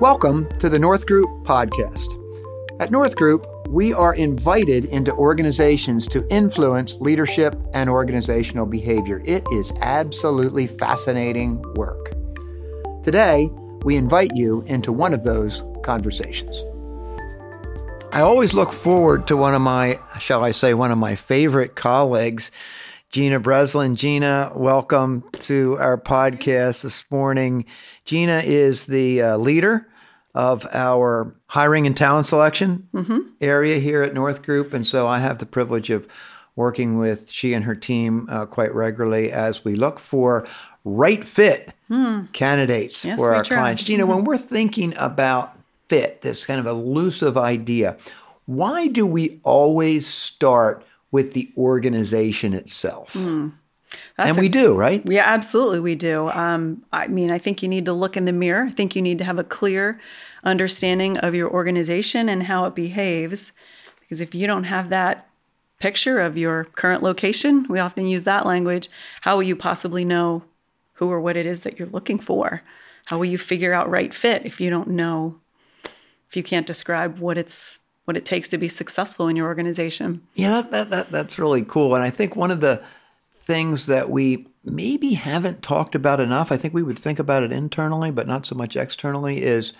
Welcome to the North Group podcast. At North Group, we are invited into organizations to influence leadership and organizational behavior. It is absolutely fascinating work. Today, we invite you into one of those conversations. I always look forward to one of my, shall I say, one of my favorite colleagues, Gina Breslin. Gina, welcome to our podcast this morning. Gina is the uh, leader of our hiring and talent selection mm-hmm. area here at North Group. And so I have the privilege of working with she and her team uh, quite regularly as we look for right fit mm. candidates yes, for our try. clients. Gina, mm-hmm. when we're thinking about fit, this kind of elusive idea, why do we always start with the organization itself? Mm. And we a, do, right? Yeah, absolutely, we do. Um, I mean, I think you need to look in the mirror. I think you need to have a clear understanding of your organization and how it behaves. Because if you don't have that picture of your current location, we often use that language, how will you possibly know who or what it is that you're looking for? How will you figure out right fit if you don't know, if you can't describe what it's what it takes to be successful in your organization? Yeah, that, that that's really cool. And I think one of the things that we maybe haven't talked about enough, I think we would think about it internally, but not so much externally, is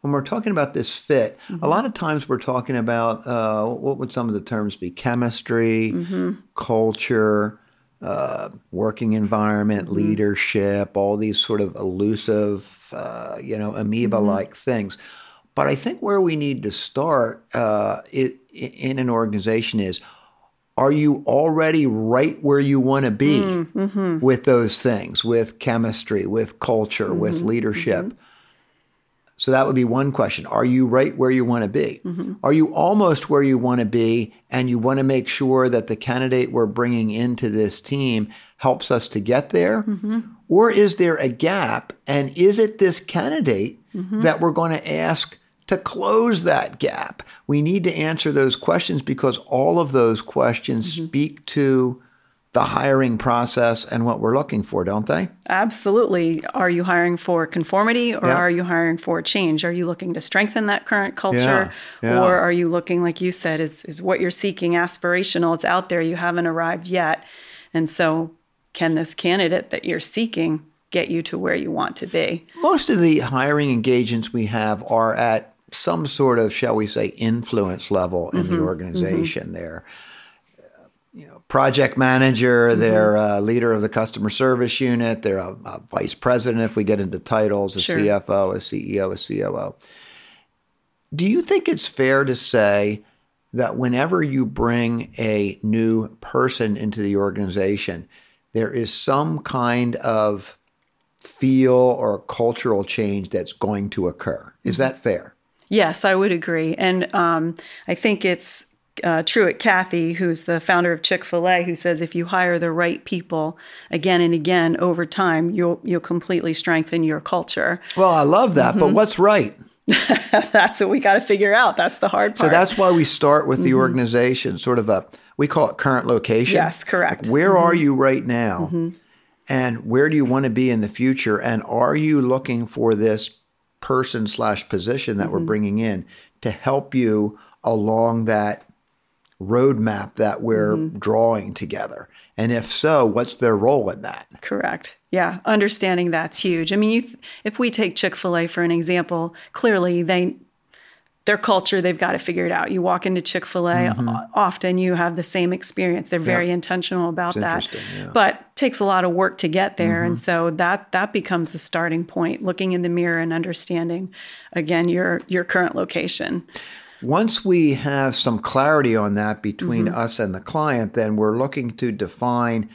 when we're talking about this fit, mm-hmm. a lot of times we're talking about uh, what would some of the terms be? Chemistry, mm-hmm. culture, uh, working environment, mm-hmm. leadership, all these sort of elusive, uh, you know, amoeba-like mm-hmm. things. But I think where we need to start uh, it, in an organization is are you already right where you want to be mm, mm-hmm. with those things, with chemistry, with culture, mm-hmm. with leadership? Mm-hmm. So that would be one question. Are you right where you want to be? Mm-hmm. Are you almost where you want to be and you want to make sure that the candidate we're bringing into this team helps us to get there? Mm-hmm. Or is there a gap and is it this candidate mm-hmm. that we're going to ask to close that gap? We need to answer those questions because all of those questions mm-hmm. speak to the hiring process and what we're looking for, don't they? Absolutely. Are you hiring for conformity or yeah. are you hiring for change? Are you looking to strengthen that current culture? Yeah. Yeah. Or are you looking, like you said, is, is what you're seeking aspirational? It's out there, you haven't arrived yet. And so, can this candidate that you're seeking get you to where you want to be? Most of the hiring engagements we have are at some sort of, shall we say, influence level in mm-hmm. the organization mm-hmm. there. You know, project manager, mm-hmm. they're a leader of the customer service unit, they're a, a vice president if we get into titles, a sure. CFO, a CEO, a COO. Do you think it's fair to say that whenever you bring a new person into the organization, there is some kind of feel or cultural change that's going to occur? Is mm-hmm. that fair? Yes, I would agree. And um, I think it's uh, Truett Cathy, who's the founder of Chick Fil A, who says if you hire the right people again and again over time, you'll you'll completely strengthen your culture. Well, I love that, mm-hmm. but what's right? that's what we got to figure out. That's the hard part. So that's why we start with the mm-hmm. organization, sort of a we call it current location. Yes, correct. Like where mm-hmm. are you right now? Mm-hmm. And where do you want to be in the future? And are you looking for this person slash position that mm-hmm. we're bringing in to help you along that roadmap that we're mm-hmm. drawing together? And if so, what's their role in that? Correct. Yeah, understanding that's huge. I mean, th- if we take Chick Fil A for an example, clearly they their culture, they've got to figure it out. You walk into Chick fil A, mm-hmm. often you have the same experience. They're very intentional about that. Yeah. But takes a lot of work to get there. Mm-hmm. And so that that becomes the starting point, looking in the mirror and understanding again your your current location. Once we have some clarity on that between mm-hmm. us and the client, then we're looking to define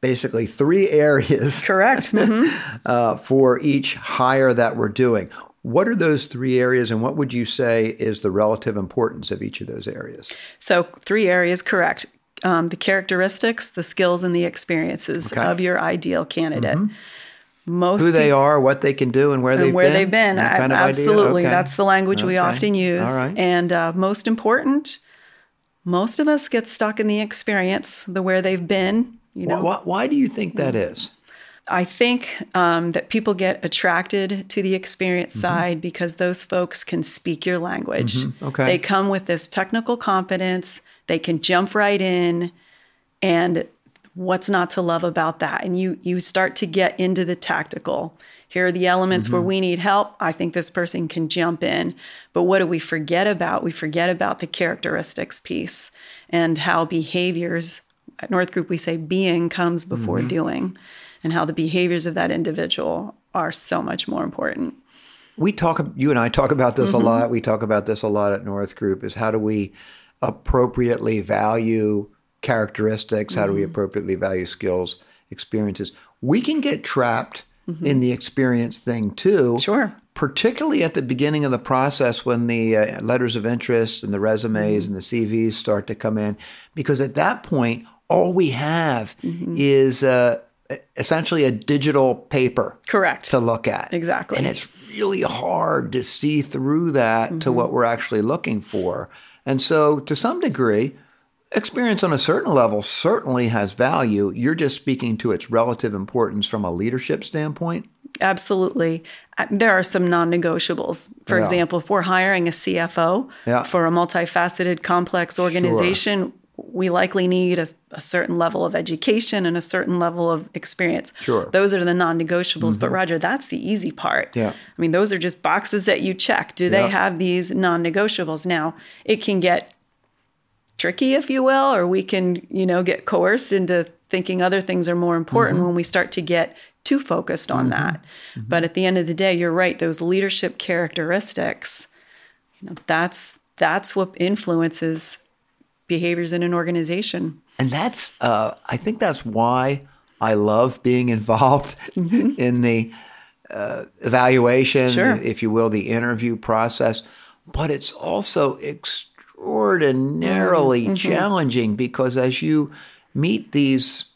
basically three areas correct mm-hmm. uh, for each hire that we're doing what are those three areas, and what would you say is the relative importance of each of those areas? So, three areas, correct. Um, the characteristics, the skills, and the experiences okay. of your ideal candidate. Mm-hmm. Most who they are, what they can do, and where and they've where been. they've been. Kind of absolutely, okay. that's the language okay. we often use. And uh, most important, most of us get stuck in the experience, the where they've been. You know, why, why do you think that is? I think um, that people get attracted to the experience mm-hmm. side because those folks can speak your language. Mm-hmm. Okay. They come with this technical competence, they can jump right in, and what's not to love about that? And you you start to get into the tactical. Here are the elements where mm-hmm. we need help. I think this person can jump in. But what do we forget about? We forget about the characteristics piece and how behaviors at North Group we say being comes before doing and how the behaviors of that individual are so much more important. we talk you and I talk about this Mm-hmm. a lot. We talk about this a lot at North Group is how do we appropriately value characteristics? How do Mm-hmm. we appropriately value skills, experiences? We can get trapped in the experience thing too. Mm-hmm. Sure. Particularly at the beginning of the process when the uh, letters of interest and the resumes Mm-hmm. and the CVs start to come in, because at that point, all we have Mm-hmm. is uh, essentially a digital paper Correct. to look at. Exactly. And it's really hard to see through that to Mm-hmm. what we're actually looking for. And so, to some degree, experience on a certain level certainly has value. You're just speaking to its relative importance from a leadership standpoint. Absolutely. Uh, There are some non negotiables. For Yeah. example, if we're hiring a CFO Yeah. for a multifaceted, complex organization, we likely need a, a certain level of education and a certain level of experience. Sure. Mm-hmm. Those are the non negotiables. But, Roger, that's the easy part. Yeah. I mean, those are just boxes that you check. Do they Yeah. have these non negotiables? Now, it can get tricky, if you will, or we can, you know, get coerced into thinking other things are more important Mm-hmm. when we start to get too focused on that. But at the end of the day, you're right, those leadership characteristics, you know, that's that's what influences behaviors in an organization. And that's, uh, I think that's why I love being involved mm-hmm. in the uh, evaluation, Sure. if you will, the interview process. But it's also extraordinarily mm-hmm. Mm-hmm. challenging because as you meet these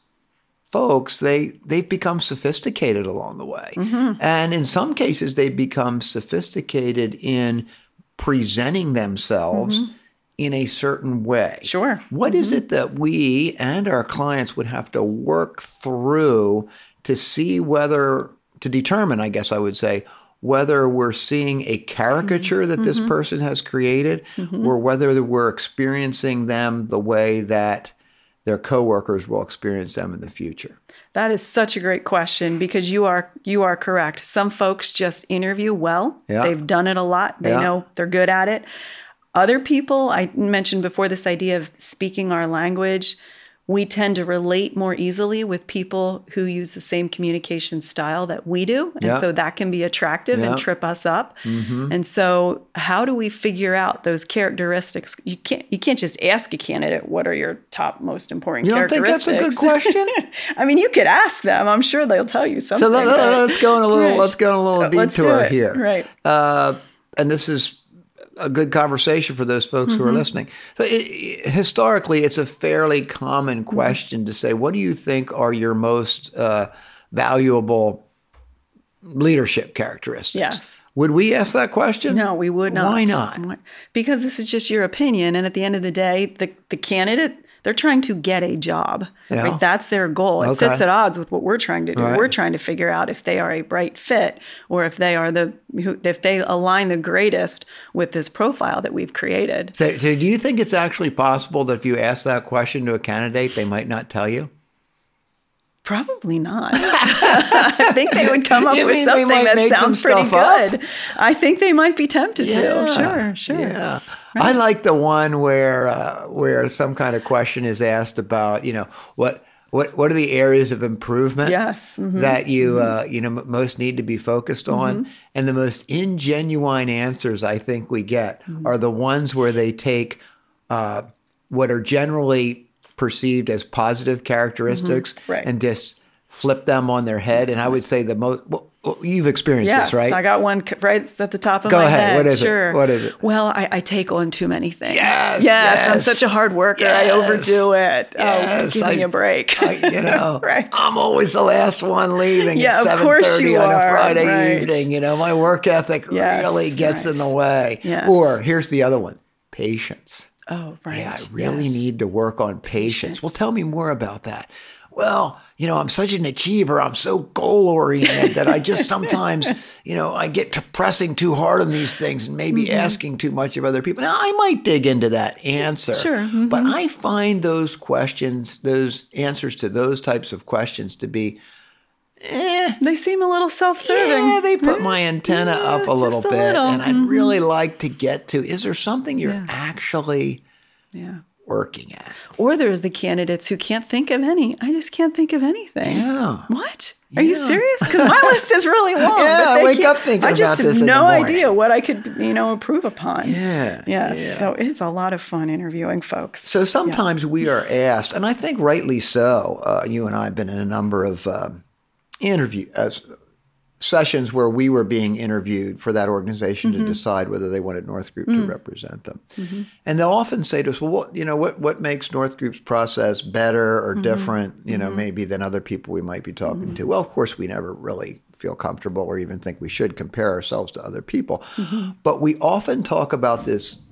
folks, they they've become sophisticated along the way, and in some cases, they become sophisticated in presenting themselves in a certain way. Sure. What is mm-hmm. it that we and our clients would have to work through to see whether, to determine, I guess I would say, whether we're seeing a caricature mm-hmm. that this mm-hmm. person has created or whether we're experiencing them the way that their coworkers will experience them in the future? That is such a great question because you are you are correct. Some folks just interview well. Yeah. They've done it a lot. They Yeah. know they're good at it. Other people, I mentioned before this idea of speaking our language, we tend to relate more easily with people who use the same communication style that we do. And Yeah. so that can be attractive Yeah. and trip us up. And so how do we figure out those characteristics? You can't you can't just ask a candidate what are your top most important You don't think that's a good question? I mean, you could ask them. I'm sure they'll tell you something. So let, us go on a little. Right. Let's go on a little detour here. Right. Uh, and this is a good conversation for those folks who are Mm-hmm. listening. So, it, historically, it's a fairly common Mm-hmm. question to say, "What do you think are your most uh, valuable leadership characteristics?" Yes. Would we ask that question? No, we would not. Why not? Because this is just your opinion, and at the end of the day, the the candidate they're trying to get a job. Yeah. Right? That's their goal. It Okay. sits at odds with what we're trying to do. Right. We're trying to figure out if they are a bright fit or if they are the if they align the greatest with this profile that we've created. So, so do you think it's actually possible that if you ask that question to a candidate, they might not tell you? Probably not. I think they would come up You with something that make some sounds pretty stuff up? good. I think they might be tempted to. Sure, sure. Yeah. I like the one where uh, where some kind of question is asked about, you know, what what what are the areas of improvement Yes. mhm. that you uh, you know m- most need to be focused on, Mm-hmm. and the most ingenuine answers I think we get Mm-hmm. are the ones where they take uh, what are generally perceived as positive characteristics Mm-hmm. Right. and just flip them on their head. And I would say the most well, you've experienced Yes, this, right? I got one right at the top of Go my ahead. head. What is it? sure. What is it? Well, I, I take on too many things. Yes, yes, I'm such a hard worker. I overdo it. oh, Yes, give me I- a break. I, you know, Right. I'm always the last one leaving Yeah, at of course you on a Friday right. evening. You know, my work ethic Yes, really gets in the way. Yes. Or here's the other one: patience. Oh, right. Yeah, I really yes. need to work on patience. Well, tell me more about that. Well, you know, I'm such an achiever. I'm so goal oriented that I just sometimes, you know, I get to pressing too hard on these things and maybe mm-hmm. asking too much of other people. Now, I might dig into that answer. Sure. Mm-hmm. But I find those questions, those answers to those types of questions to be, eh. They seem a little self serving. Yeah, they put my antenna yeah, up a little bit. Little. And I'd mm-hmm. really like to get to is there something you're yeah. actually. Yeah working at. Or there's the candidates who can't think of any. I just can't think of anything. Yeah. What? Are you serious? Because my list is really long. yeah, I wake up thinking I just have no idea what I could, you know, improve upon. Yeah. yeah. So it's a lot of fun interviewing folks. So sometimes we are asked, and I think rightly so. Uh, you and I have been in a number of uh, interview uh, sessions where we were being interviewed for that organization mm-hmm. to decide whether they wanted North Group mm-hmm. to represent them. Mm-hmm. And they'll often say to us, "Well, what you know, what what makes North Group's process better or mm-hmm. different, you know, mm-hmm. maybe than other people we might be talking mm-hmm. to?" Well, of course, we never really feel comfortable or even think we should compare ourselves to other people. But we often talk about this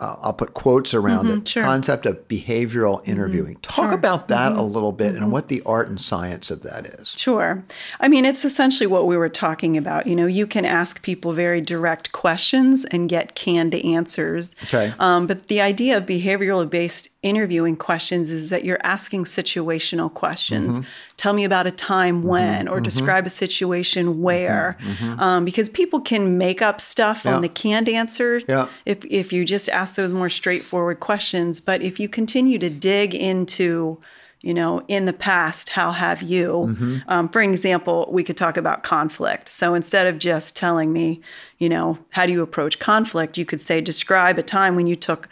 uh, I'll put quotes around mm-hmm, it. Sure. Concept of behavioral mm-hmm. interviewing. Mm-hmm, Talk sure. about that mm-hmm, a little bit and mm-hmm. what the art and science of that is. Sure. I mean, it's essentially what we were talking about. You know, you can ask people very direct questions and get canned answers. Okay. Um, but the idea of behavioral based interviewing questions is that you're asking situational questions. Mm-hmm. Tell me about a time when, or describe a situation where, um, because people can make up stuff yeah. on the canned answer yeah. if if you just ask those more straightforward questions. But if you continue to dig into you know, in the past, how have you? Mm-hmm. Um, for example, we could talk about conflict. So instead of just telling me, you know, how do you approach conflict, you could say, describe a time when you took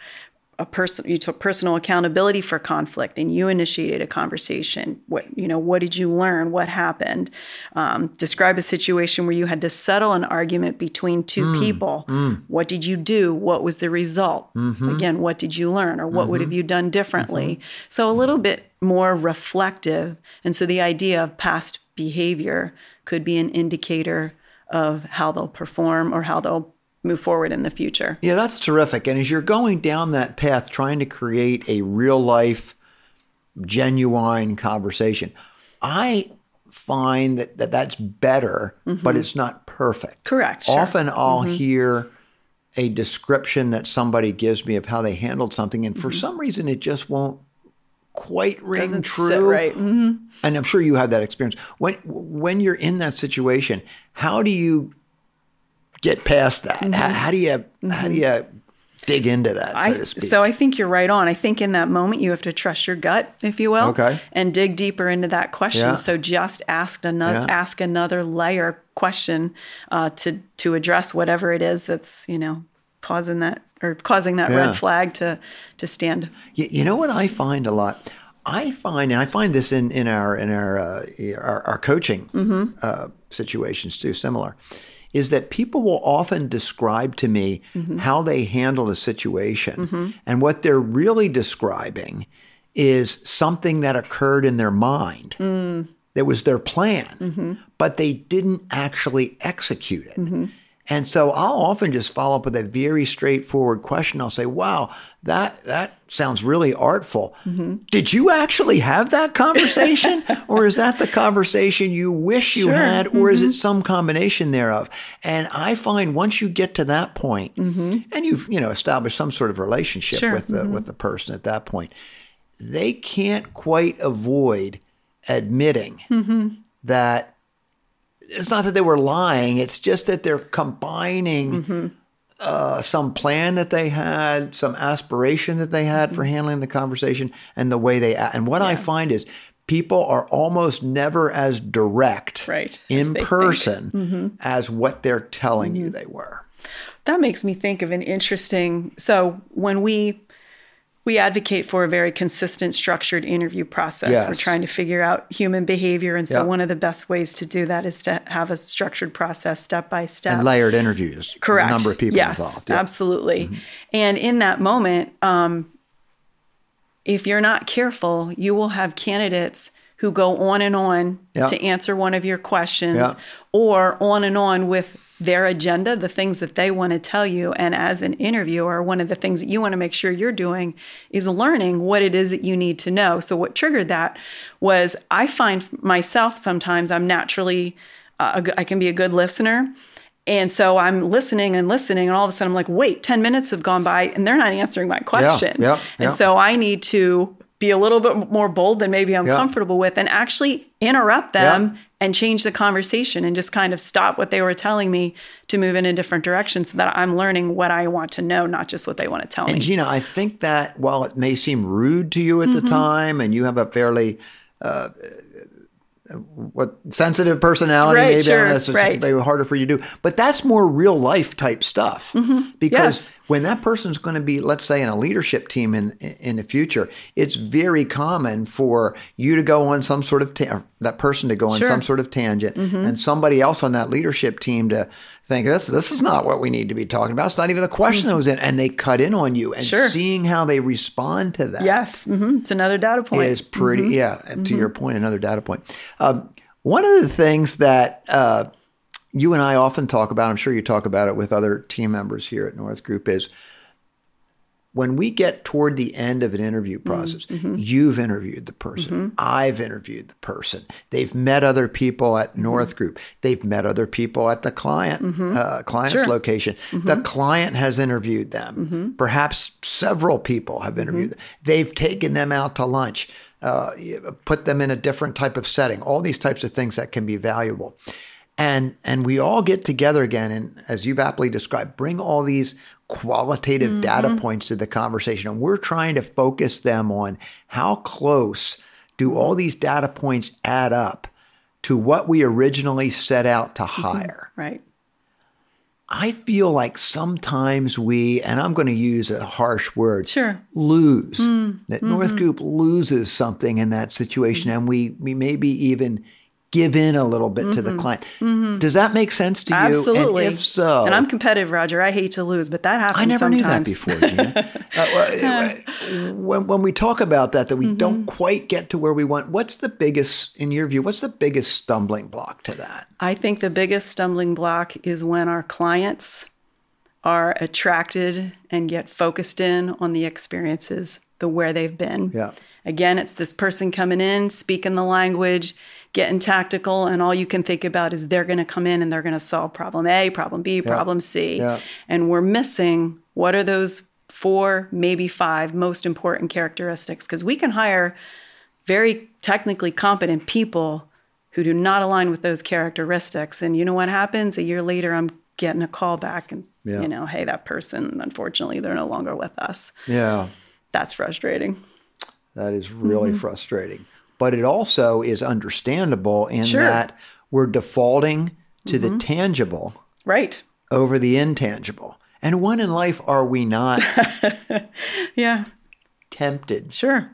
a person you took personal accountability for conflict and you initiated a conversation what you know what did you learn what happened um, describe a situation where you had to settle an argument between two mm, people mm. what did you do what was the result mm-hmm. again what did you learn or what mm-hmm. would have you done differently mm-hmm. so a little bit more reflective and so the idea of past behavior could be an indicator of how they'll perform or how they'll move forward in the future. Yeah, that's terrific. And as you're going down that path, trying to create a real life, genuine conversation, I find that, that that's better, mm-hmm. but it's not perfect. Correct. Sure. Often I'll mm-hmm. hear a description that somebody gives me of how they handled something, and for mm-hmm. some reason it just won't quite ring Doesn't true. right. Mm-hmm. And I'm sure you have that experience. When when you're in that situation, how do you get past that? Mm-hmm. How, how, do you mm-hmm. how do you dig into that, so I, to speak? So I think you're right on. I think in that moment you have to trust your gut, if you will, okay. and dig deeper into that question. Yeah. So just ask another yeah. ask another layer question uh, to to address whatever it is that's you know causing that or causing that yeah. red flag to to stand. You, you know what I find a lot. I find, and I find this in in our in our uh, our, our, coaching mm-hmm. uh, situations too, similar is that people will often describe to me mm-hmm. how they handled a situation. Mm-hmm. And what they're really describing is something that occurred in their mind. Mm. That was their plan, mm-hmm. but they didn't actually execute it. Mm-hmm. And so I'll often just follow up with a very straightforward question. I'll say, "Wow, that that sounds really artful. Mm-hmm. Did you actually have that conversation, or is that the conversation you wish you sure. had, or mm-hmm. is it some combination thereof?" And I find once you get to that point, mm-hmm. and you've you know established some sort of relationship sure. with the with the person at that point, they can't quite avoid admitting mm-hmm. that it's not that they were lying. It's just that they're combining mm-hmm. uh, some plan that they had, some aspiration that they had mm-hmm. for handling the conversation, and the way they. act. And what yeah. I find is people are almost never as direct right, in person mm-hmm. as what they're telling you mm-hmm. they were. That makes me think of an interesting. So when we we advocate for a very consistent, structured interview process. Yes. We're trying to figure out human behavior. And so, one of the best ways to do that is to have a structured process step by step. And layered interviews. Correct. A number of people yes, involved. Absolutely. Mm-hmm. And in that moment, um, if you're not careful, you will have candidates who go on and on Yeah. to answer one of your questions Yeah. or on and on with their agenda, the things that they want to tell you. And as an interviewer, one of the things that you want to make sure you're doing is learning what it is that you need to know. So, what triggered that was I find myself sometimes I'm naturally, uh, I can be a good listener. And so I'm listening and listening, and all of a sudden I'm like, wait, 10 minutes have gone by and they're not answering my question. yeah, yeah. And so I need to be a little bit more bold than maybe I'm Yeah. comfortable with and actually interrupt them and change the conversation and just kind of stop what they were telling me to move in a different direction so that I'm learning what I want to know, not just what they want to tell And me. And Gina, I think that while it may seem rude to you at Mm-hmm. the time, and you have a fairly uh, what sensitive personality, Right, maybe sure, I don't know, it's right. maybe harder for you to do, but that's more real life type stuff. Because Mm-hmm. Yes. when that person's going to be, let's say, in a leadership team in in the future, it's very common for you to go on some sort of ta- that person to go on Sure. Mm-hmm. some sort of tangent, and somebody else on that leadership team to think this this is not what we need to be talking about. It's not even the question that was in, and they cut in on you, and Mm-hmm. Sure. seeing how they respond to that yes, hmm it's another data point. is pretty Mm-hmm. yeah to your point another data point um, one of the things that uh, you and i often talk about i'm sure you talk about it with other team members here at north group is when we get toward the end of an interview Mm-hmm. process you've interviewed the person. I've interviewed the person. They've met other people at Mm-hmm. north group. They've met other people at the client uh, client's Sure. location. The client has interviewed them. Perhaps several people have interviewed them. They've taken them out to lunch uh, put them in a different type of setting all these types of things that can be valuable. And and we all get together again and as you've aptly described bring all these qualitative data mm-hmm. points to the conversation and we're trying to focus them on how close do all these data points add up to what we originally set out to mm-hmm. hire. Right. i feel like sometimes we and i'm going to use a harsh word Sure. lose mm. that mm-hmm. north group loses something in that situation and we we maybe even give in a little bit to the mm-hmm. client mm-hmm. does that make sense to you Absolutely. and if so And I'm competitive, Roger. I hate to lose, but that happens I never sometimes. knew that before, Gina. uh, when, when we talk about that, that we mm-hmm. don't quite get to where we want, what's the biggest, in your view, what's the biggest stumbling block to that? I think the biggest stumbling block is when our clients are attracted and get focused in on the experiences, the where they've been. Yeah. Again, it's this person coming in, speaking the language, getting tactical, and all you can think about is they're going to come in and they're going to solve problem A, problem B, problem C. Yeah. And we're missing what are those four, maybe five most important characteristics? Because we can hire very technically competent people who do not align with those characteristics. And you know what happens? A year later, I'm getting a call back and, Yeah. you know, hey, that person, unfortunately, they're no longer with us. Yeah, That's frustrating. that is really mm-hmm. frustrating. But it also is understandable in Sure. that we're defaulting to the mm-hmm. tangible Right. over the intangible. And when in life are we not Yeah, tempted sure.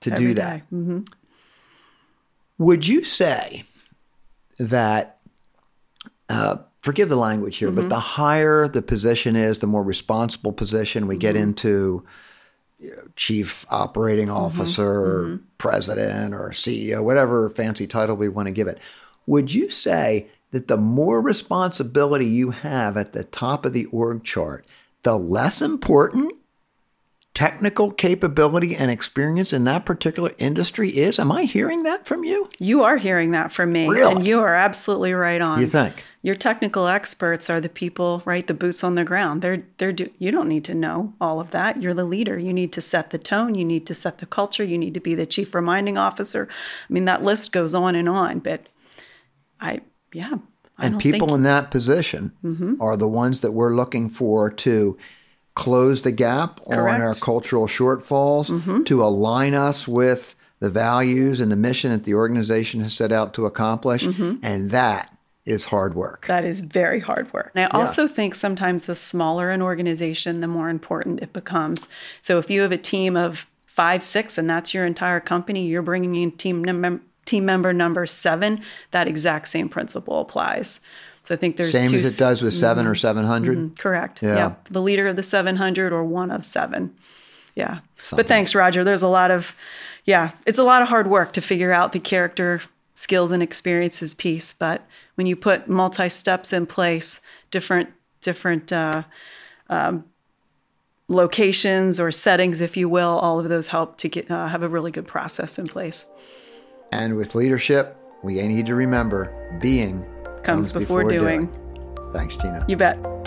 to Every do that? day. Mm-hmm. Would you say that, uh, forgive the language here, but mm-hmm. the higher the position is, the more responsible position we get into you know, chief operating mm-hmm. officer, or president, or CEO, whatever fancy title we want to give it. Would you say that the more responsibility you have at the top of the org chart, the less important technical capability and experience in that particular industry is? Am I hearing that from you? You are hearing that from me. Really? And you are absolutely right on. You think? Your technical experts are the people, right? The boots on the ground. They're they're do, you don't need to know all of that. You're the leader. You need to set the tone. You need to set the culture. You need to be the chief reminding officer. I mean, that list goes on and on. But I, yeah, I and people think, Mm-hmm. in that position are the ones that we're looking for to close the gap on Correct. Mm-hmm. our cultural shortfalls, to align us with the values and the mission that the organization has set out to accomplish. Mm-hmm. And that is hard work. that is very hard work. And I also think sometimes the smaller an organization, the more important it becomes. So if you have a team of five, six, and that's your entire company, you're bringing in team mem- team member number seven. That exact same principle applies. So I think there's Same two as it does with 7 Mm-hmm. or 700. Correct. Yeah. Yeah. The leader of the 700 or one of seven. Yeah. But thanks, Roger. There's a lot of yeah, it's a lot of hard work to figure out the character skills and experiences piece. But when you put multi steps in place, different different uh, um, locations or settings, if you will, all of those help to get uh, have a really good process in place. And with leadership, we need to remember being comes, comes before, before, doing. doing. Thanks, Tina. You bet.